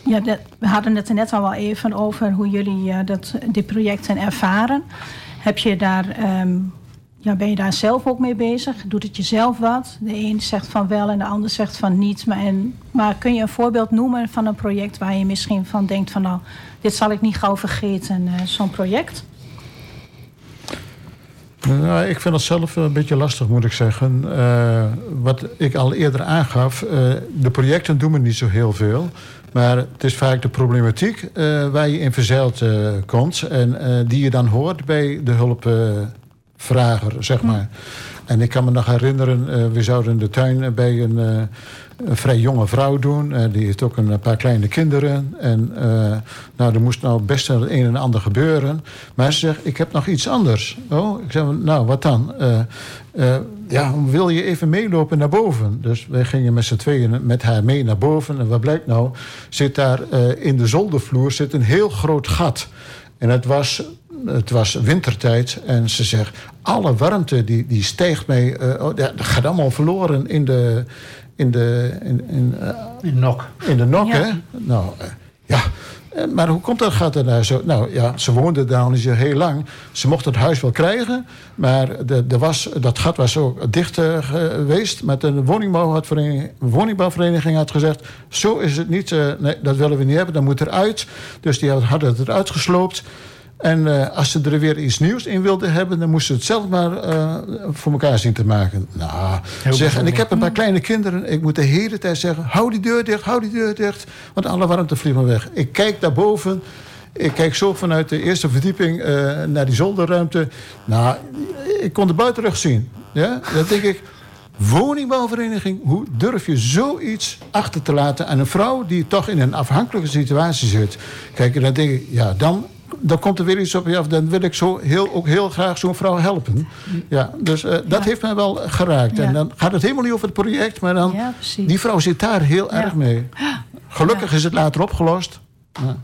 ja, we hadden het er net al wel even over hoe jullie eh, dat, die projecten ervaren. Heb je daar, ehm, ja, ben je daar zelf ook mee bezig? Doet het jezelf wat? De een zegt van wel en de ander zegt van niet. Maar, en, maar kun je een voorbeeld noemen van een project waar je misschien van denkt van nou, dit zal ik niet gauw vergeten, eh, zo'n project? Nou, ik vind het zelf een beetje lastig, moet ik zeggen. Eh, wat ik al eerder aangaf, eh, de projecten doen me niet zo heel veel. Maar het is vaak de problematiek eh, waar je in verzeild komt... en die je dan hoort bij de hulpvrager, zeg maar. En ik kan me nog herinneren, we zouden in de tuin bij een, een vrij jonge vrouw doen. Eh, die heeft ook een paar kleine kinderen. En eh, nou, er moest nou best wel het een en ander gebeuren. Maar ze zegt, ik heb nog iets anders. Oh, ik zeg, nou, wat dan? Eh, ja, wil je even meelopen naar boven? Dus wij gingen met z'n tweeën met haar mee naar boven. En wat blijkt nou? Zit daar in de zoldervloer zit een heel groot gat. En het was het was wintertijd en ze zegt... alle warmte die, die stijgt mee... eh, oh, dat gaat allemaal verloren in de... In de, in, in, eh, In Nok. in de nok, Ja. hè? Nou, eh, ja. Eh, Maar hoe komt dat? Gaat er nou zo? Nou ja, ze woonde daar al niet zo heel lang. Ze mocht het huis wel krijgen, maar de, de was, dat gat was ook dicht geweest. Met een woningbouwvereniging, woningbouwvereniging had gezegd: Zo is het niet, eh, nee, dat willen we niet hebben, dat moet eruit. Dus die hadden het eruit gesloopt. En eh, als ze er weer iets nieuws in wilden hebben, dan moesten ze het zelf maar eh, voor elkaar zien te maken. Nou, zeg, en ik heb een paar kleine kinderen. Ik moet de hele tijd zeggen: hou die deur dicht, hou die deur dicht. Want alle warmte vliegt maar weg. Ik kijk daarboven. Ik kijk zo vanuit de eerste verdieping eh, naar die zolderruimte. Nou, ik kon de buitenrug zien. Ja? Dan denk ik, woningbouwvereniging, hoe durf je zoiets achter te laten aan een vrouw die toch in een afhankelijke situatie zit? Kijk, en dan denk ik, ja, dan, dan komt er weer iets op je af. Dan wil ik zo heel, ook heel graag zo'n vrouw helpen. Ja, dus eh, dat Ja. heeft mij wel geraakt. Ja. En dan gaat het helemaal niet over het project, maar dan, Ja, die vrouw zit daar heel Ja. erg mee. Gelukkig is het later opgelost. Ja.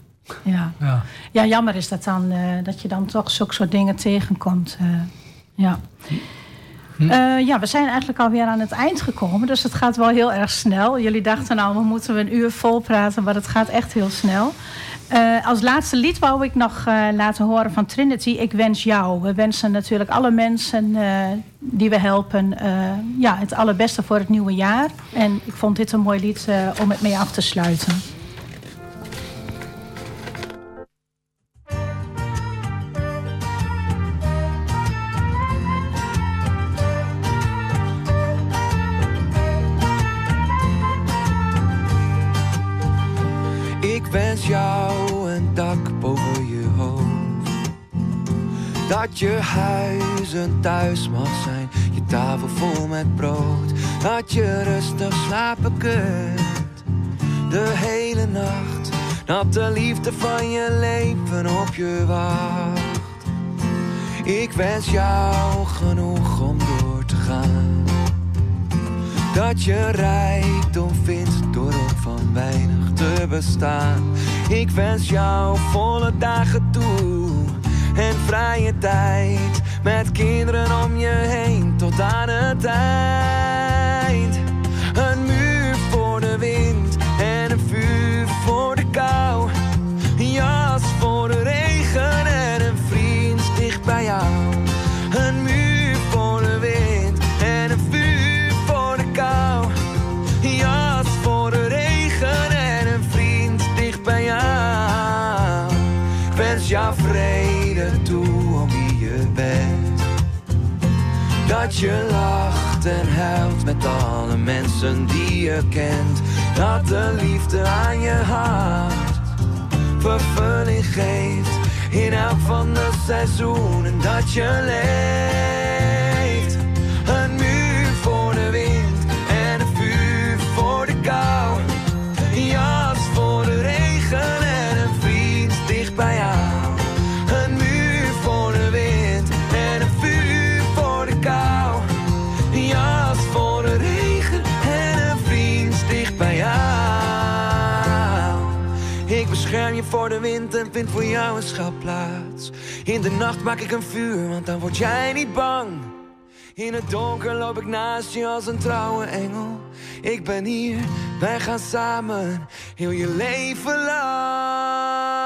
Ja. Ja. ja, jammer is dat, dan, eh, dat je dan toch zulke soort dingen tegenkomt. eh, ja. Eh, ja, we zijn eigenlijk alweer aan het eind gekomen, dus het gaat wel heel erg snel. Jullie dachten nou, we moeten een uur vol praten, maar het gaat echt heel snel. Eh, als laatste lied wou ik nog eh, laten horen van Trinity. Ik wens jou. We wensen natuurlijk alle mensen eh, die we helpen ja, het allerbeste voor het nieuwe jaar. En ik vond dit een mooi lied om het mee af te sluiten. Je huis een thuis mag zijn, je tafel vol met brood. Dat je rustig slapen kunt, de hele nacht. Dat de liefde van je leven op je wacht. Ik wens jou genoeg om door te gaan. Dat je rijkdom vindt door op van weinig te bestaan. Ik wens jou volle dagen toe en vrije tijd. Met kinderen om je heen tot aan het eind. Je lacht en huilt met alle mensen die je kent. Dat de liefde aan je hart vervulling geeft. In elk van de seizoenen dat je leeft. En vind voor jou een schuilplaats. In de nacht maak ik een vuur, want dan word jij niet bang. In het donker loop ik naast je als een trouwe engel. Ik ben hier, wij gaan samen, heel je leven lang.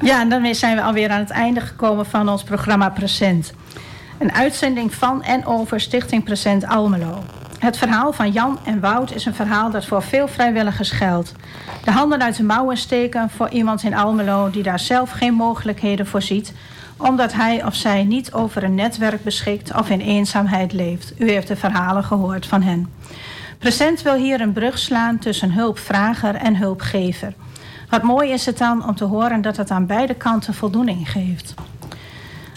Ja, en daarmee zijn we alweer aan het einde gekomen van ons programma Present. Een uitzending van en over Stichting Present Almelo. Het verhaal van Jan en Wout is een verhaal dat voor veel vrijwilligers geldt. De handen uit de mouwen steken voor iemand in Almelo die daar zelf geen mogelijkheden voor ziet, omdat hij of zij niet over een netwerk beschikt of in eenzaamheid leeft. U heeft de verhalen gehoord van hen. Present wil hier een brug slaan tussen hulpvrager en hulpgever. Wat mooi is het dan om te horen dat het aan beide kanten voldoening geeft.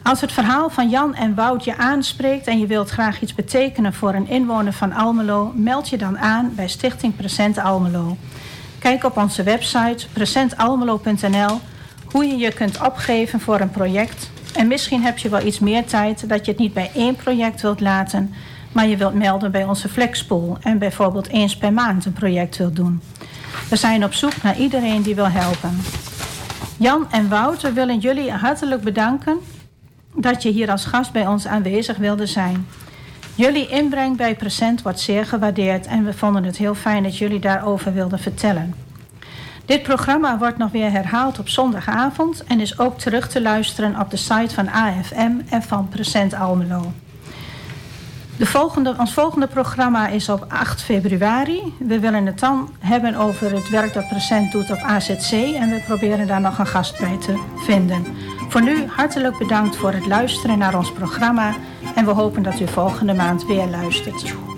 Als het verhaal van Jan en Wout je aanspreekt en je wilt graag iets betekenen voor een inwoner van Almelo, meld je dan aan bij Stichting Present Almelo. Kijk op onze website presentalmelo.nl hoe je je kunt opgeven voor een project. En misschien heb je wel iets meer tijd dat je het niet bij één project wilt laten, maar je wilt melden bij onze Flexpool en bijvoorbeeld eens per maand een project wilt doen. We zijn op zoek naar iedereen die wil helpen. Jan en Wouter willen jullie hartelijk bedanken dat je hier als gast bij ons aanwezig wilde zijn. Jullie inbreng bij Present wordt zeer gewaardeerd en we vonden het heel fijn dat jullie daarover wilden vertellen. Dit programma wordt nog weer herhaald op zondagavond en is ook terug te luisteren op de site van AFM en van Present Almelo. De volgende, ons volgende programma is op 8 februari. We willen het dan hebben over het werk dat Present doet op AZC en we proberen daar nog een gast bij te vinden. Voor nu hartelijk bedankt voor het luisteren naar ons programma en we hopen dat u volgende maand weer luistert.